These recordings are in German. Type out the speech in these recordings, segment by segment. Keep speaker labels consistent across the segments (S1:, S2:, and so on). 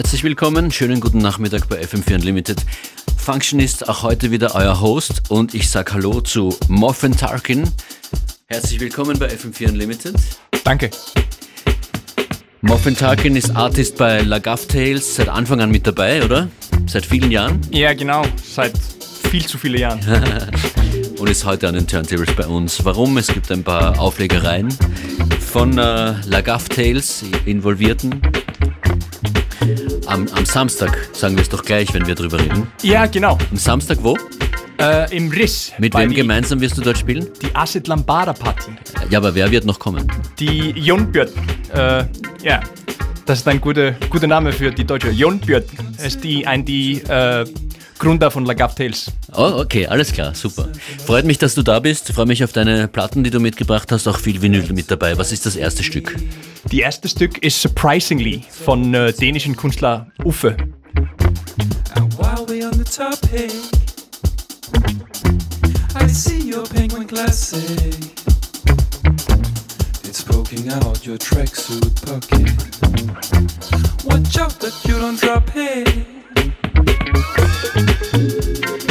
S1: herzlich willkommen. Schönen guten Nachmittag bei FM4 Unlimited. Functionist auch heute wieder euer Host und ich sage Hallo zu Morphin Tarkin. Herzlich willkommen bei FM4 Unlimited.
S2: Danke.
S1: Morphin Tarkin ist Artist bei Lagaffe Tales, seit Anfang an mit dabei, oder? Seit vielen Jahren?
S2: Ja, genau, seit viel zu vielen Jahren.
S1: und ist heute an den Turntables bei uns. Warum? Es gibt ein paar Auflegereien von äh, Lagaffe Tales Involvierten. Am, am, Samstag, sagen wir es doch gleich, wenn wir drüber reden.
S2: Ja, genau.
S1: Am Samstag wo?
S2: Äh, Im Riss.
S1: Mit wem gemeinsam wirst du dort spielen?
S2: Die Acid Lambada Party.
S1: Ja, aber wer wird noch kommen?
S2: Die Jonbjörn. Äh, ja, das ist ein guter, guter Name für die Deutsche. Jonbjörn ist die, ein, die äh, Gründer von Lagaffe Tales.
S1: Oh, okay, alles klar, super. Freut mich, dass du da bist. Freue mich auf deine Platten, die du mitgebracht hast. Auch viel Vinyl mit dabei. Was ist das erste Stück?
S2: Die erste Stück ist Surprisingly von äh, dänischen Künstler Uffe. And while we on the topic, I see your penguin classic. It's poking out your tracksuit pocket. Watch out that you don't drop it.
S3: Thank
S1: you.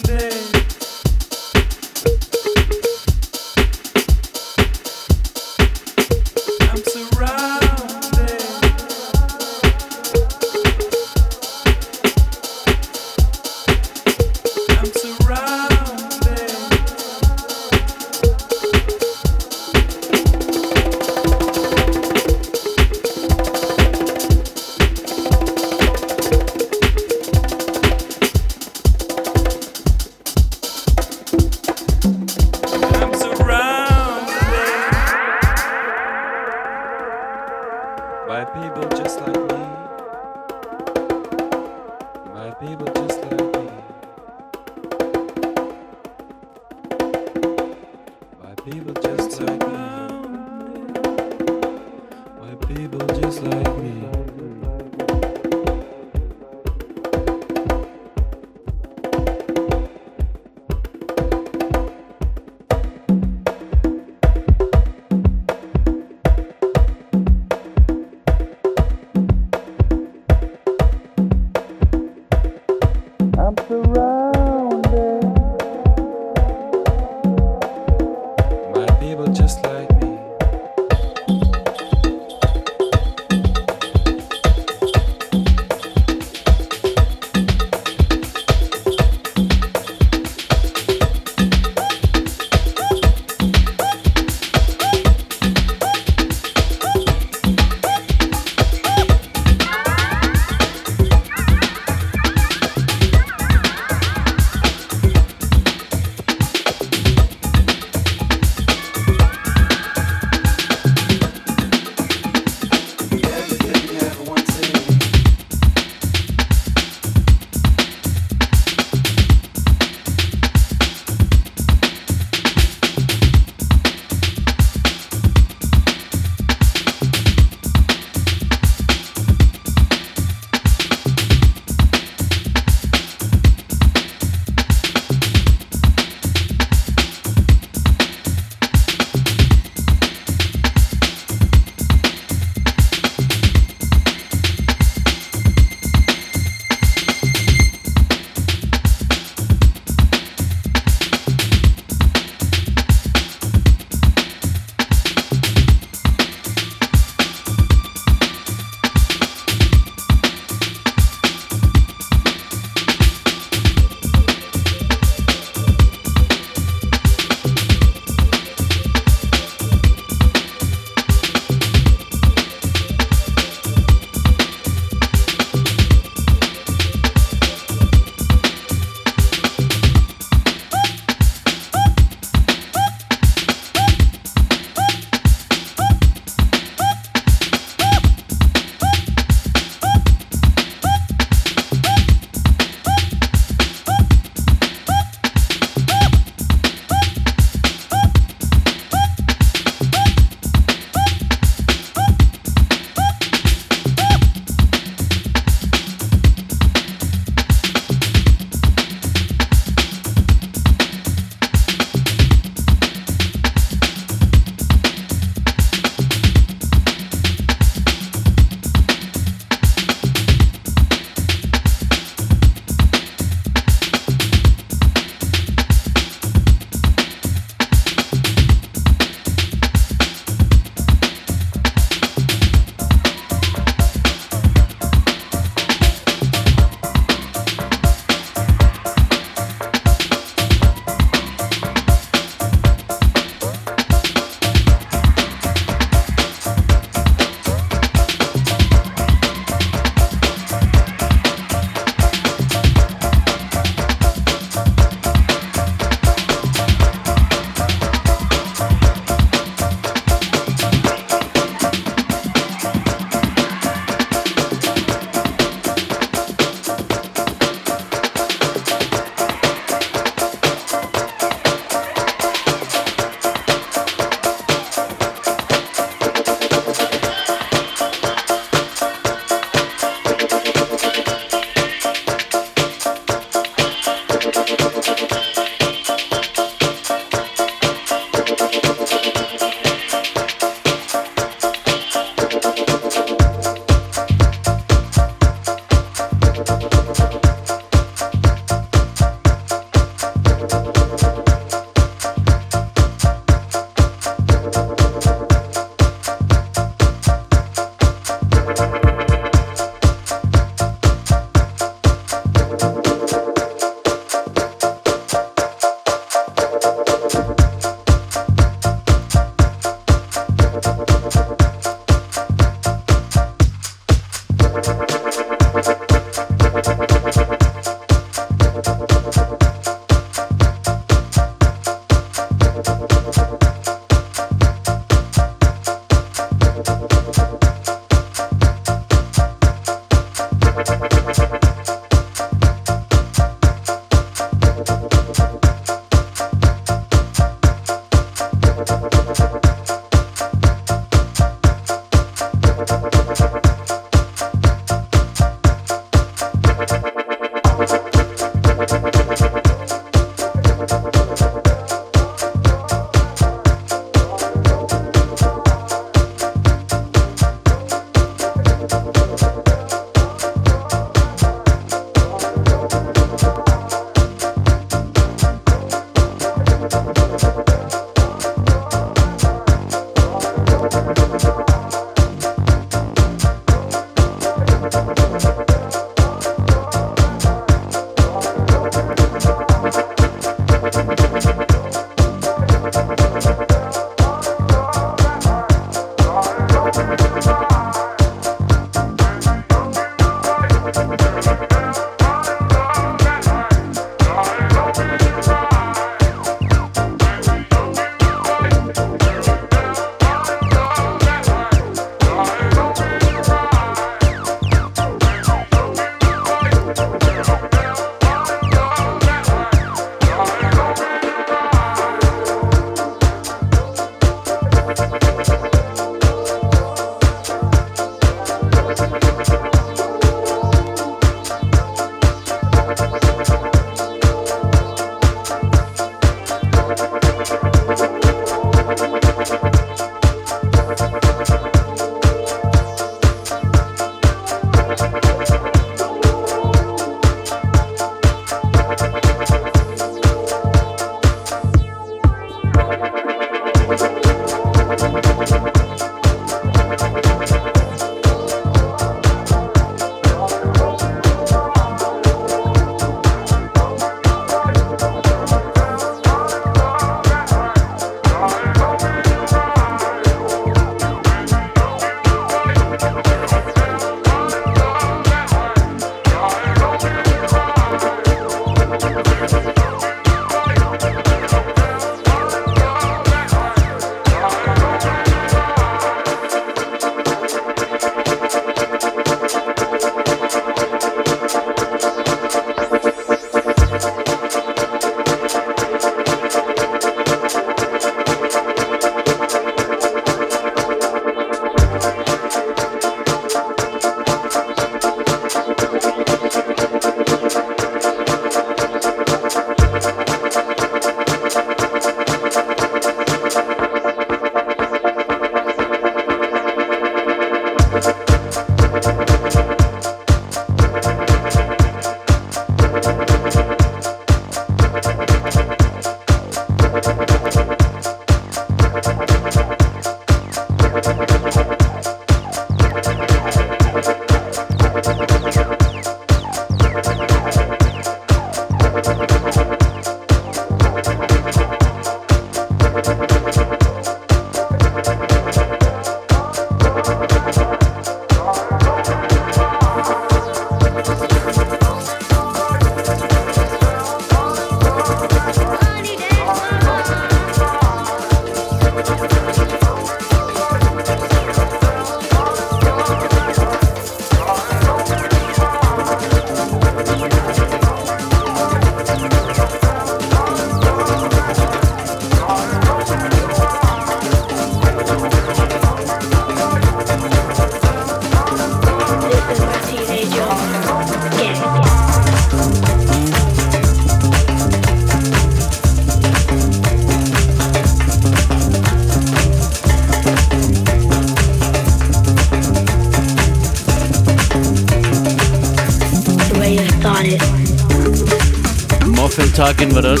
S1: Tarkin war das.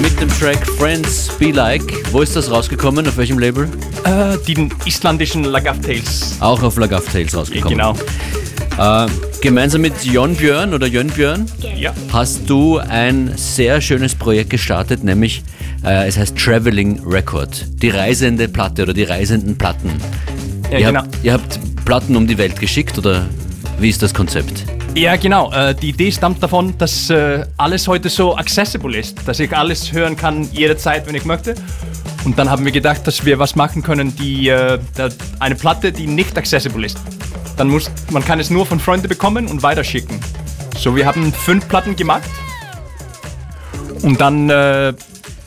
S1: Mit dem Track Friends Be Like. Wo ist das rausgekommen? Auf welchem Label?
S4: Äh, den isländischen Lagaf Tales.
S1: Auch auf Lagaf Tales rausgekommen.
S4: Genau.
S1: Äh, gemeinsam mit Jon Björn oder Jön Björn
S4: Ja.
S1: hast du ein sehr schönes Projekt gestartet, nämlich äh, es heißt Traveling Record. Die reisende Platte oder die reisenden Platten.
S4: Ja,
S1: ihr,
S4: genau.
S1: habt, ihr habt Platten um die Welt geschickt oder wie ist das Konzept?
S4: Ja, genau. Äh, die Idee stammt davon, dass äh, alles heute so accessible ist, dass ich alles hören kann jederzeit, wenn ich möchte. Und dann haben wir gedacht, dass wir was machen können, die äh, eine Platte, die nicht accessible ist. Dann muss man kann es nur von Freunden bekommen und weiterschicken. So, wir haben fünf Platten gemacht und dann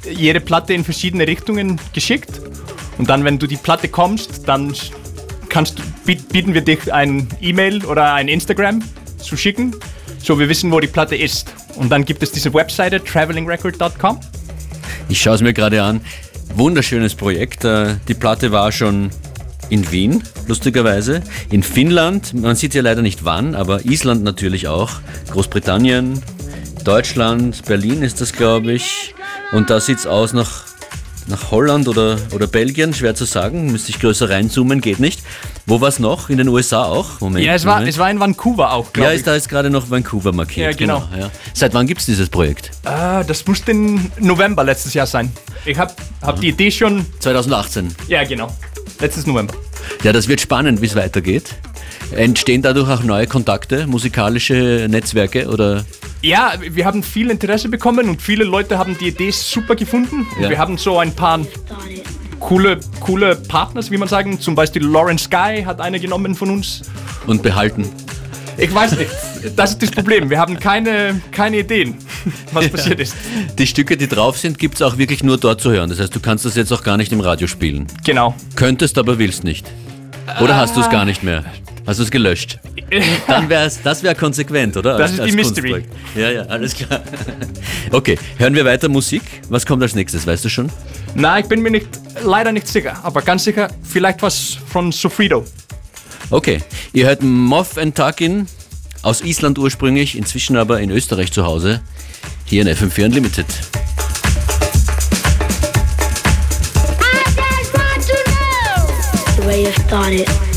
S4: jede Platte in verschiedene Richtungen geschickt. Und dann, wenn du die Platte kommst, dann kannst, bieten wir dich ein E-Mail oder ein Instagram zu schicken, so wir wissen, wo die Platte ist. Und dann gibt es diese Webseite travelingrecord.com.
S1: Ich schaue es mir gerade an. Wunderschönes Projekt. Äh, Die Platte war schon in Wien, lustigerweise. In Finnland, man sieht ja leider nicht wann, aber Island natürlich auch. Großbritannien, Deutschland, Berlin ist das, glaube ich. Und da sieht es aus nach, nach Holland oder, oder Belgien, schwer zu sagen. Müsste ich größer reinzoomen, geht nicht. Wo war es noch? In den USA auch? Moment.
S4: Ja, es war,
S1: Moment.
S4: es war in Vancouver auch,
S1: ja,
S4: glaube
S1: ist da ist gerade noch Vancouver markiert.
S4: Ja, genau.
S1: ja. Seit wann gibt es dieses Projekt?
S4: ich. Ah, das muss im November letztes Jahr sein. Ich habe hab die Idee schon,
S1: 2018.
S4: ja genau, letztes November.
S1: Ja, das wird spannend, wie es weitergeht. Entstehen dadurch auch neue Kontakte, musikalische Netzwerke oder
S4: Ja, wir haben viel Interesse bekommen und viele Leute haben die Idee super gefunden. Und
S1: Ja.
S4: Wir haben so ein paar coole, coole Partners, wie man sagen. Zum Beispiel Lawrence Guy hat eine genommen von uns.
S1: und behalten?
S4: Ich weiß nicht. Das ist das Problem. Wir haben keine, keine Ideen, was passiert ist.
S1: Die Stücke, die drauf sind, gibt es auch wirklich nur dort zu hören. Das heißt, du kannst das jetzt auch gar nicht im Radio spielen.
S4: Genau.
S1: Könntest, aber willst nicht. Oder hast du es gar nicht mehr? Hast du es gelöscht? Dann wär's, das wäre konsequent, oder?
S4: Das ist die Mystery.
S1: Kunstprojekt. Ja, ja, alles klar. Okay, hören wir weiter Musik. Was kommt als nächstes, weißt du schon?
S4: Na, ich bin mir nicht, leider nicht sicher, aber ganz sicher vielleicht was von Sofrido.
S1: Okay, ihr hört Moff and Tarkin aus Island ursprünglich, inzwischen aber in Österreich zu Hause, hier in FM4 Unlimited.
S3: I just want to know the way you started.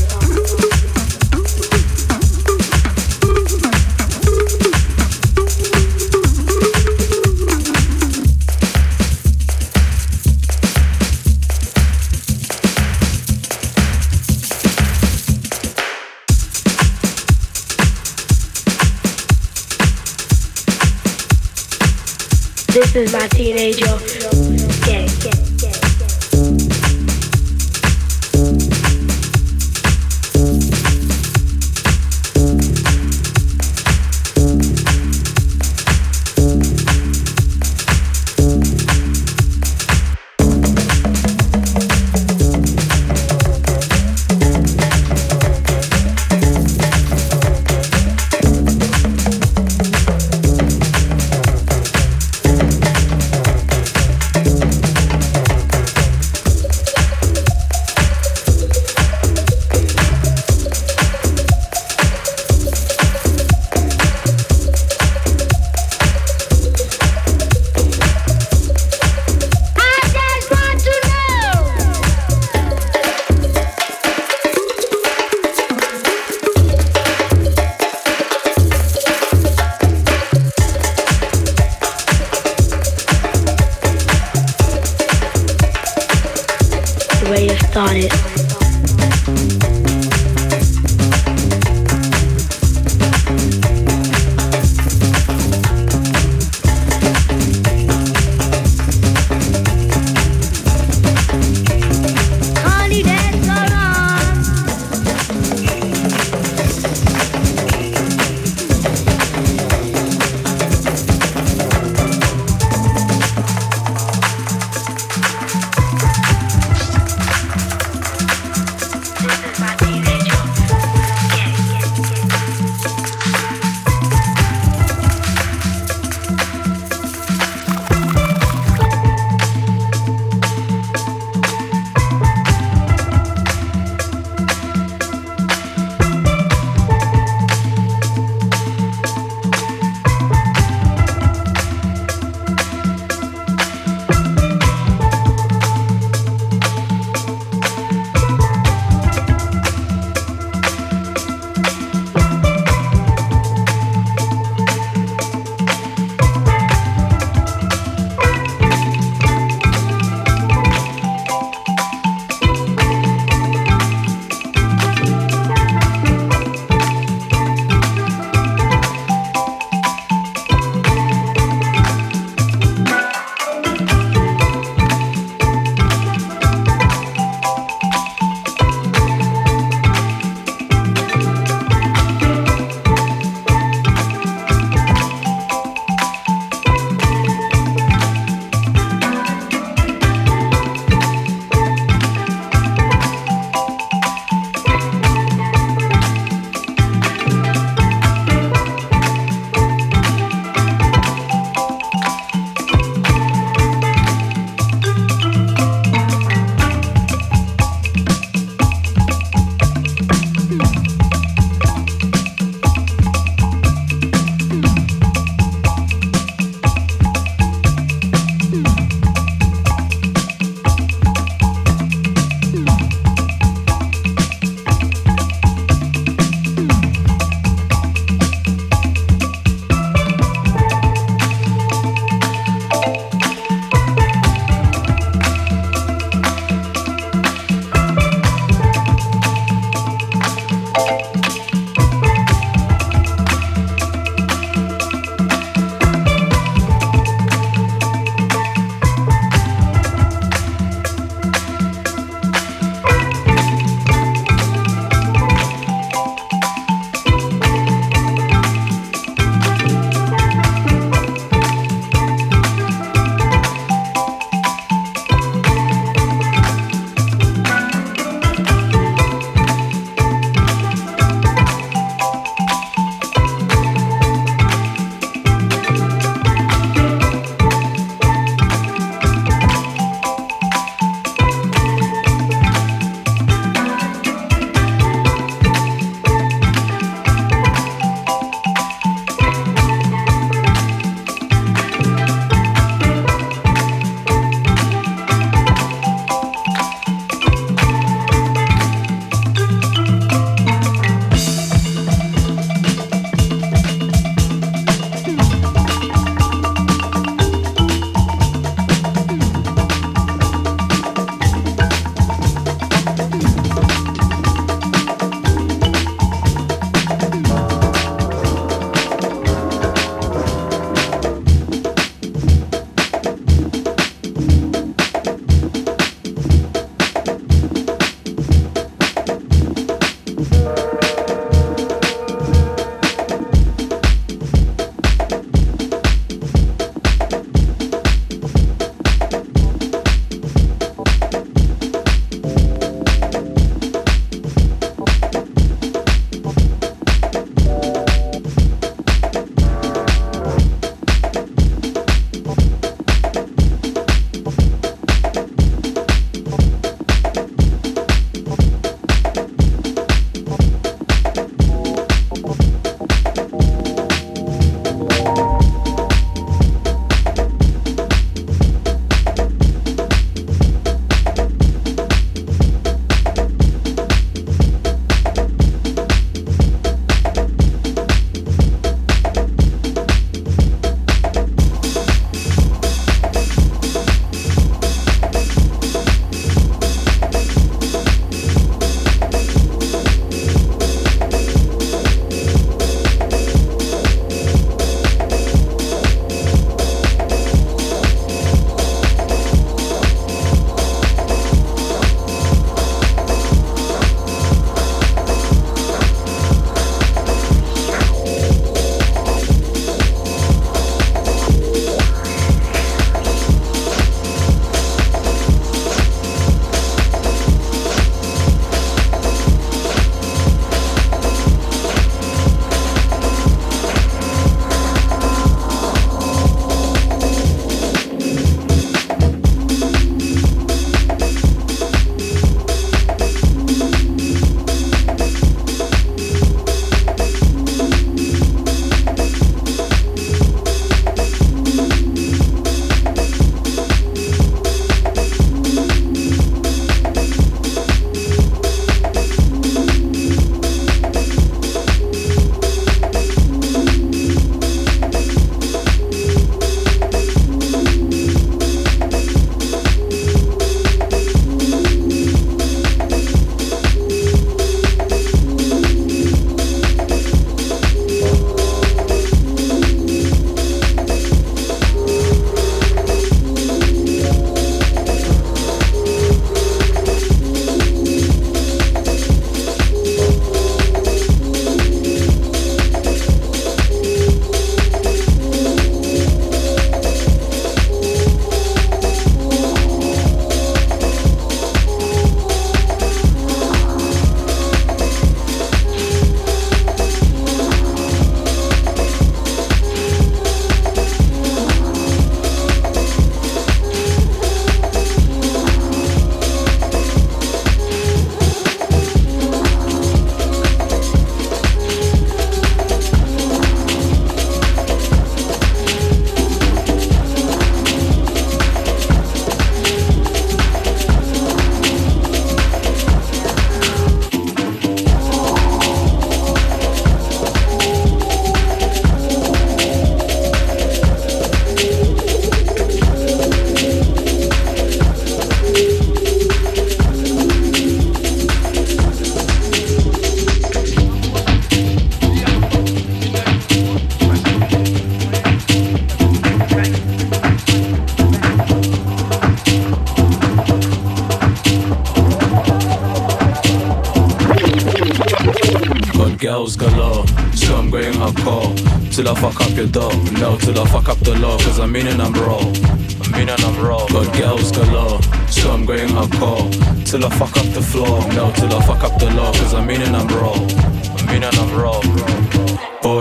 S3: This is my teenager.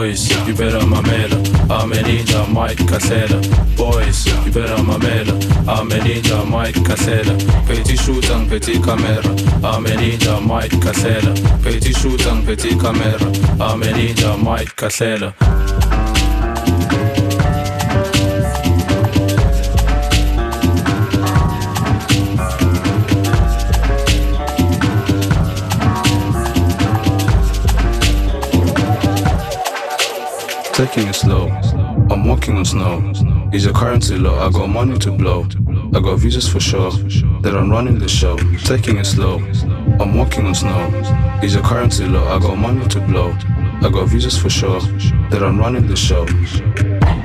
S5: Boys, you better mamela. I'm a ninja, Mike Casella. Boys, you better mamela. I'm a ninja, Mike Casella. Petit shoot and petit camera. I'm a ninja, Mike Casella. Petit shoot and petit camera. I'm a ninja, Mike Casella. Taking it slow. I'm walking on snow. Is your currency low? I got money to blow. I got visas for sure. That I'm running the show. Taking it slow. I'm walking on snow. Is your currency low? I got money to blow. I got visas for sure. That I'm running the show.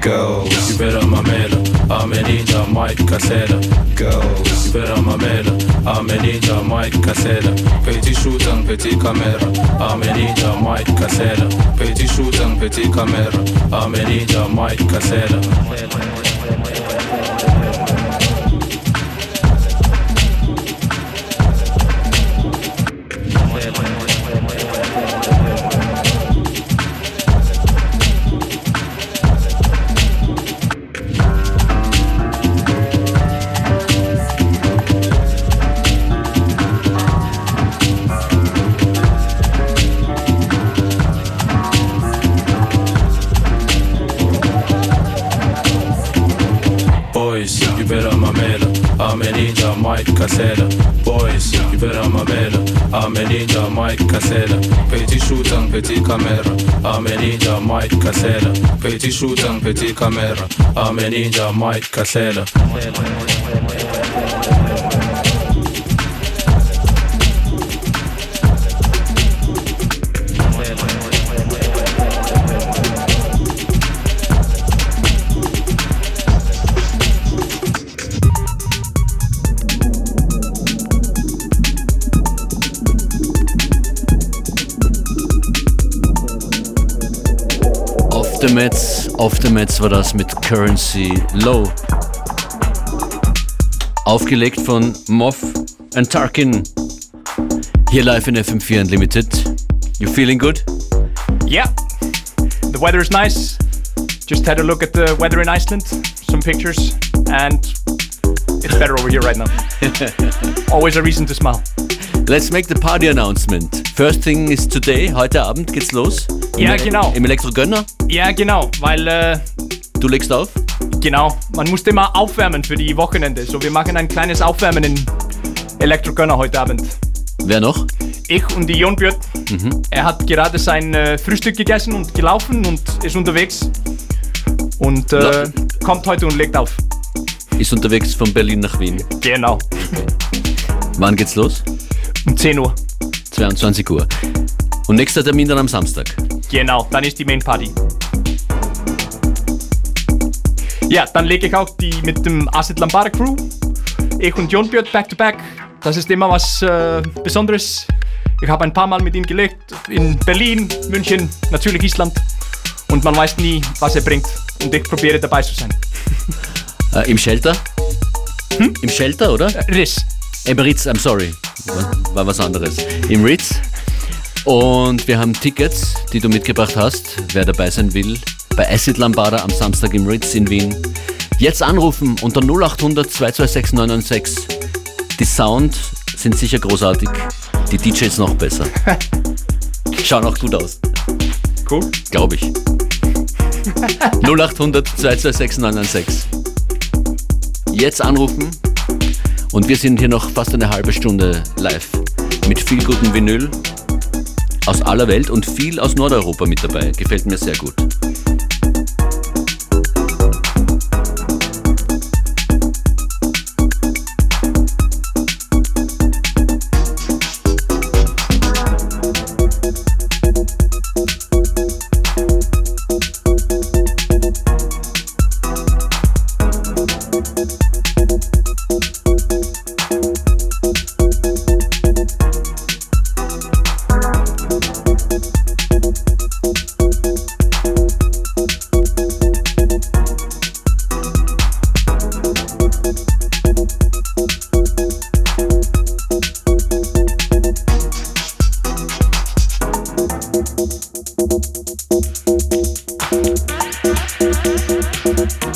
S5: Girls, you better my mamela. I'm a ninja, Mike Casella. Girls, you better mamela. I'm a ninja, Mike Casella. Petit shooting, petit camera. I'm a ninja, Mike Casella. Petit shooting, petit camera. I'm a ninja, Mike Casella. Casella. Boys, you better mamela. I'm a ninja, Mike Casella. Petit shoot and petit camera. I'm a ninja, Mike Casella. Petit shoot and petit camera. I'm a ninja, Mike Casella.
S1: Off the Mets, Off the Mets war das mit Currency Low. Aufgelegt von Moff and Tarkin. Hier live in FM4 Unlimited. You feeling good?
S4: Yeah, the weather is nice. Just had a look at the weather in Iceland, some pictures, and it's better over here right now. Always a reason to smile.
S1: Let's make the party announcement. First thing is today, heute Abend geht's los.
S4: Ja, genau.
S1: Im Elektro-Gönner.
S4: Ja, genau, weil äh,
S1: Du legst auf.
S4: genau, man musste immer aufwärmen für die Wochenende. So, wir machen ein kleines Aufwärmen in Elektrogönner heute Abend.
S1: Wer noch?
S4: Ich und die Jon Björn. Er hat gerade sein äh, Frühstück gegessen und gelaufen und ist unterwegs. Und äh, kommt heute und legt auf.
S1: Ist unterwegs von Berlin nach Wien.
S4: Genau.
S1: Wann geht's los?
S4: Um 10 Uhr.
S1: 22 Uhr. Und nächster Termin dann am Samstag.
S4: Genau, dann ist die Main Party. Ja, dann lege ich auch die mit dem Acid Lambada Crew. Ich und Jon Björn back to back. Das ist immer was äh, Besonderes. Ich habe ein paar Mal mit ihm gelegt. In Berlin, München, natürlich Island. Und man weiß nie, was er bringt. Und ich probiere dabei zu sein.
S1: Äh, Im Shelter?
S4: Hm?
S1: Im Shelter, oder?
S4: Riss.
S1: Im Ritz, I'm sorry. War, war was anderes. Im Ritz. Und wir haben Tickets, die du mitgebracht hast. Wer dabei sein will, bei Acid Lambada am Samstag im Ritz in Wien. Jetzt anrufen unter 0800 226 996. Die Sound sind sicher großartig, die DJs noch besser. Schauen auch gut aus,
S4: Cool.
S1: glaube ich. 0800 226 996. Jetzt anrufen und wir sind hier noch fast eine halbe Stunde live mit viel gutem Vinyl aus aller Welt und viel aus Nordeuropa mit dabei. Gefällt mir sehr gut.
S6: Thank you.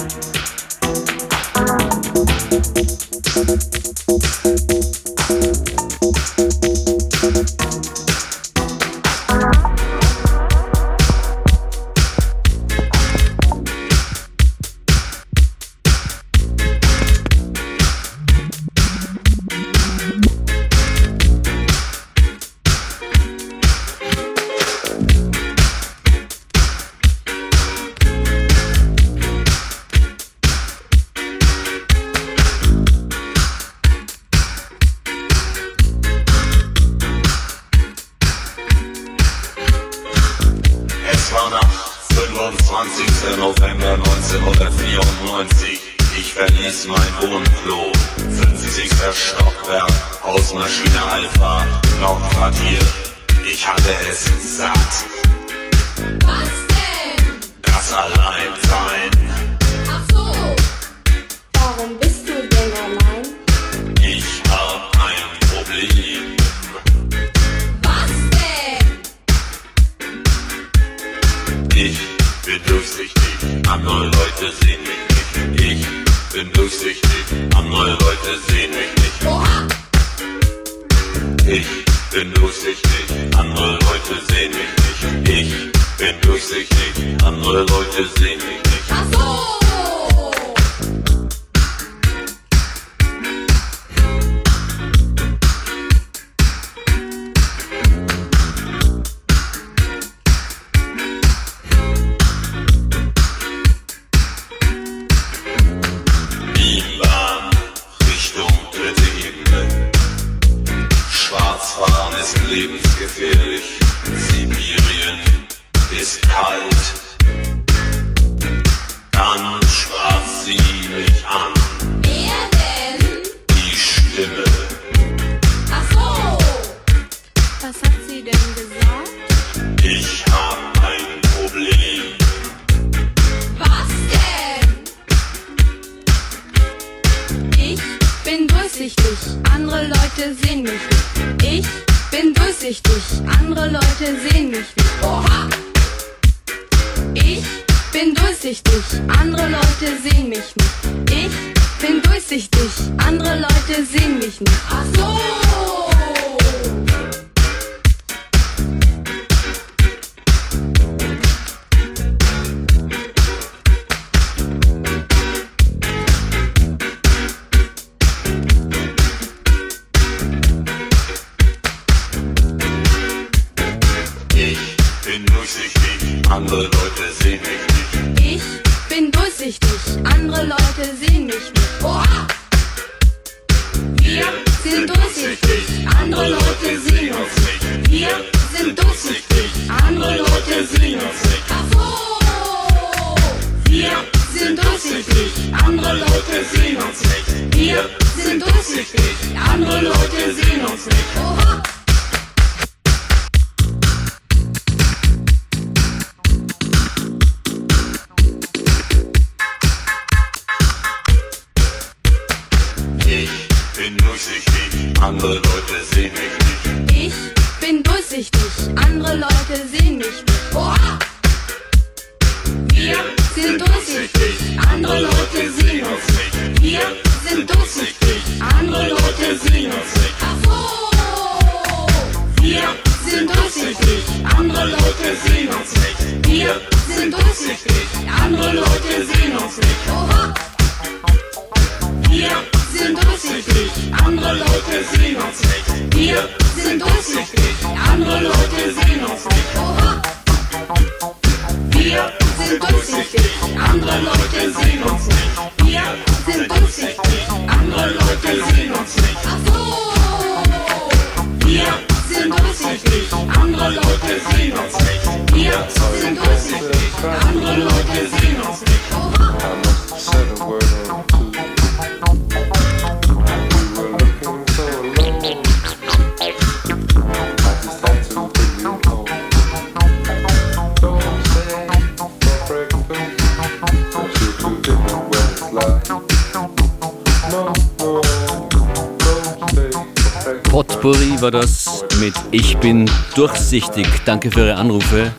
S1: durchsichtig. Danke für Ihre Anrufe.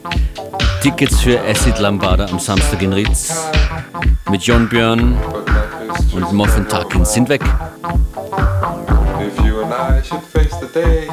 S1: Tickets für Acid Lambada am Samstag in Ritz mit John Björn und Moffin Tarkin sind weg.
S6: If you and I should face the day.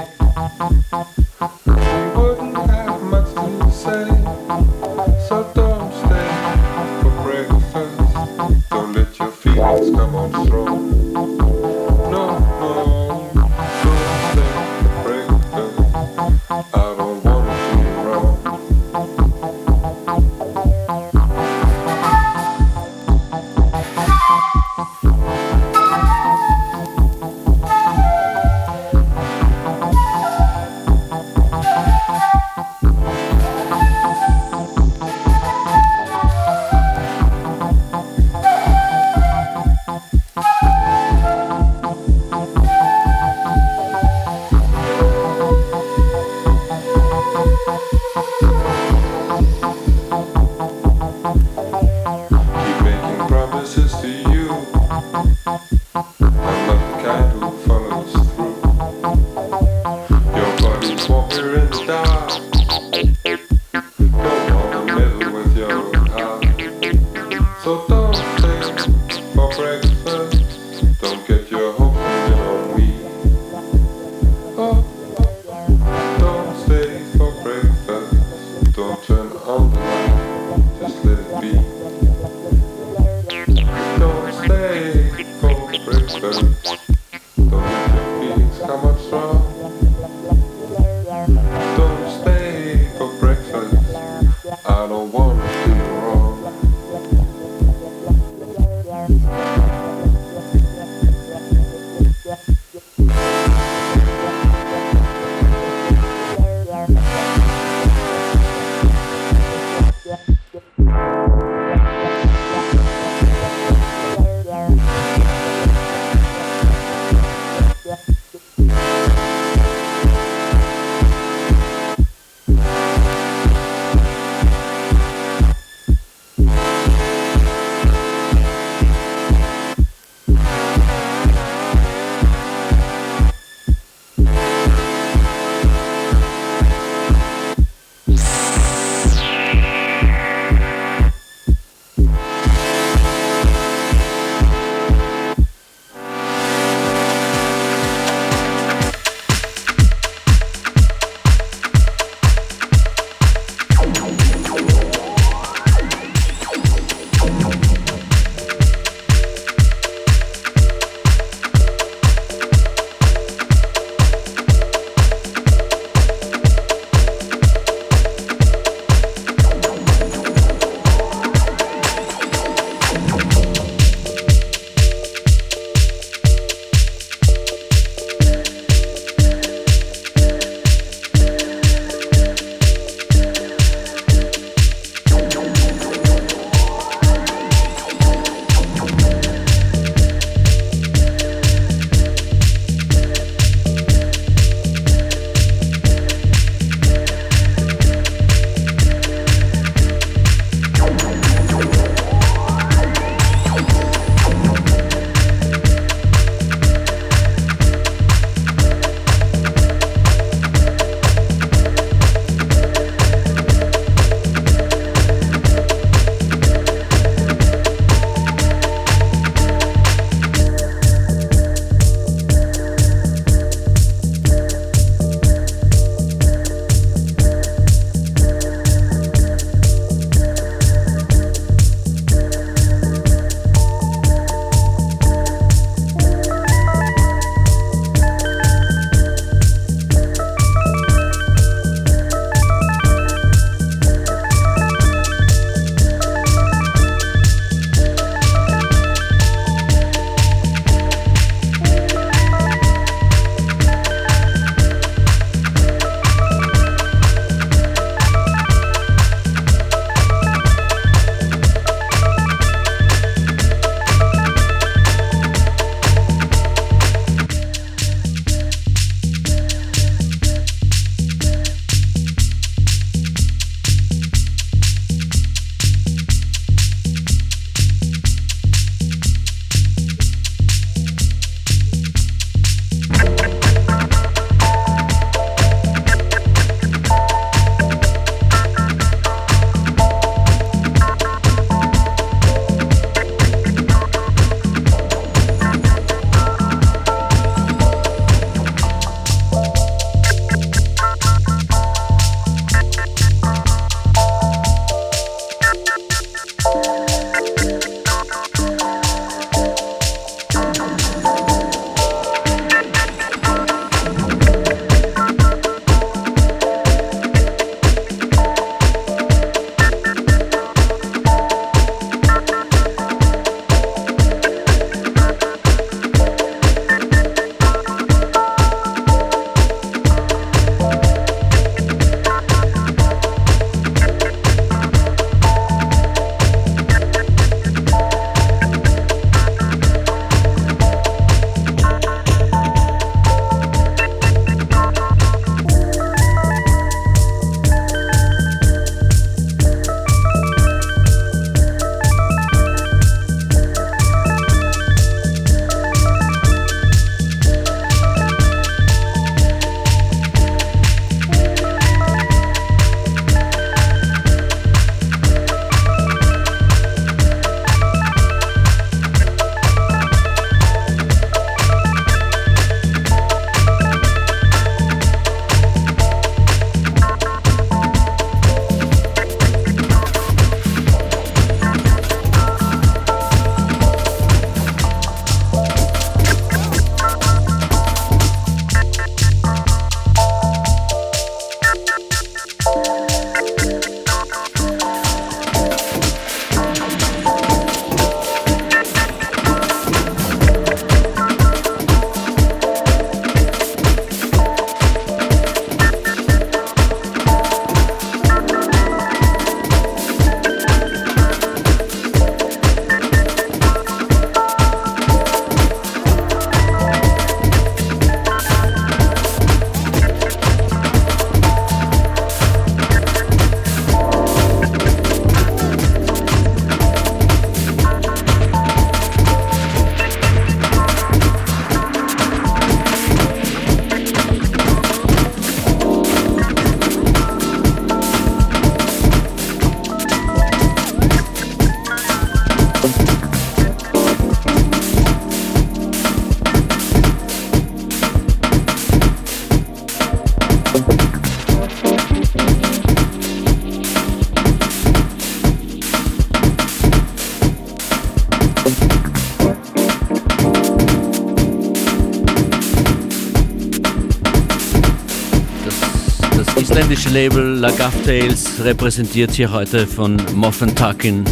S1: Label Lagaffe Tales repräsentiert hier heute von Moffen Tuckin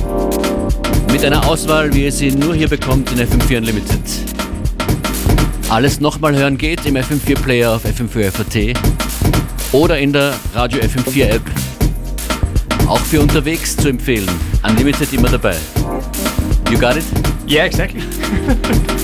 S1: mit einer Auswahl, wie ihr sie nur hier bekommt in FM4 Unlimited. Alles nochmal hören geht im FM4 Player auf FM4 FAT oder in der Radio FM4 App. Auch für unterwegs zu empfehlen. Unlimited immer dabei. You got it?
S4: Yeah, exactly.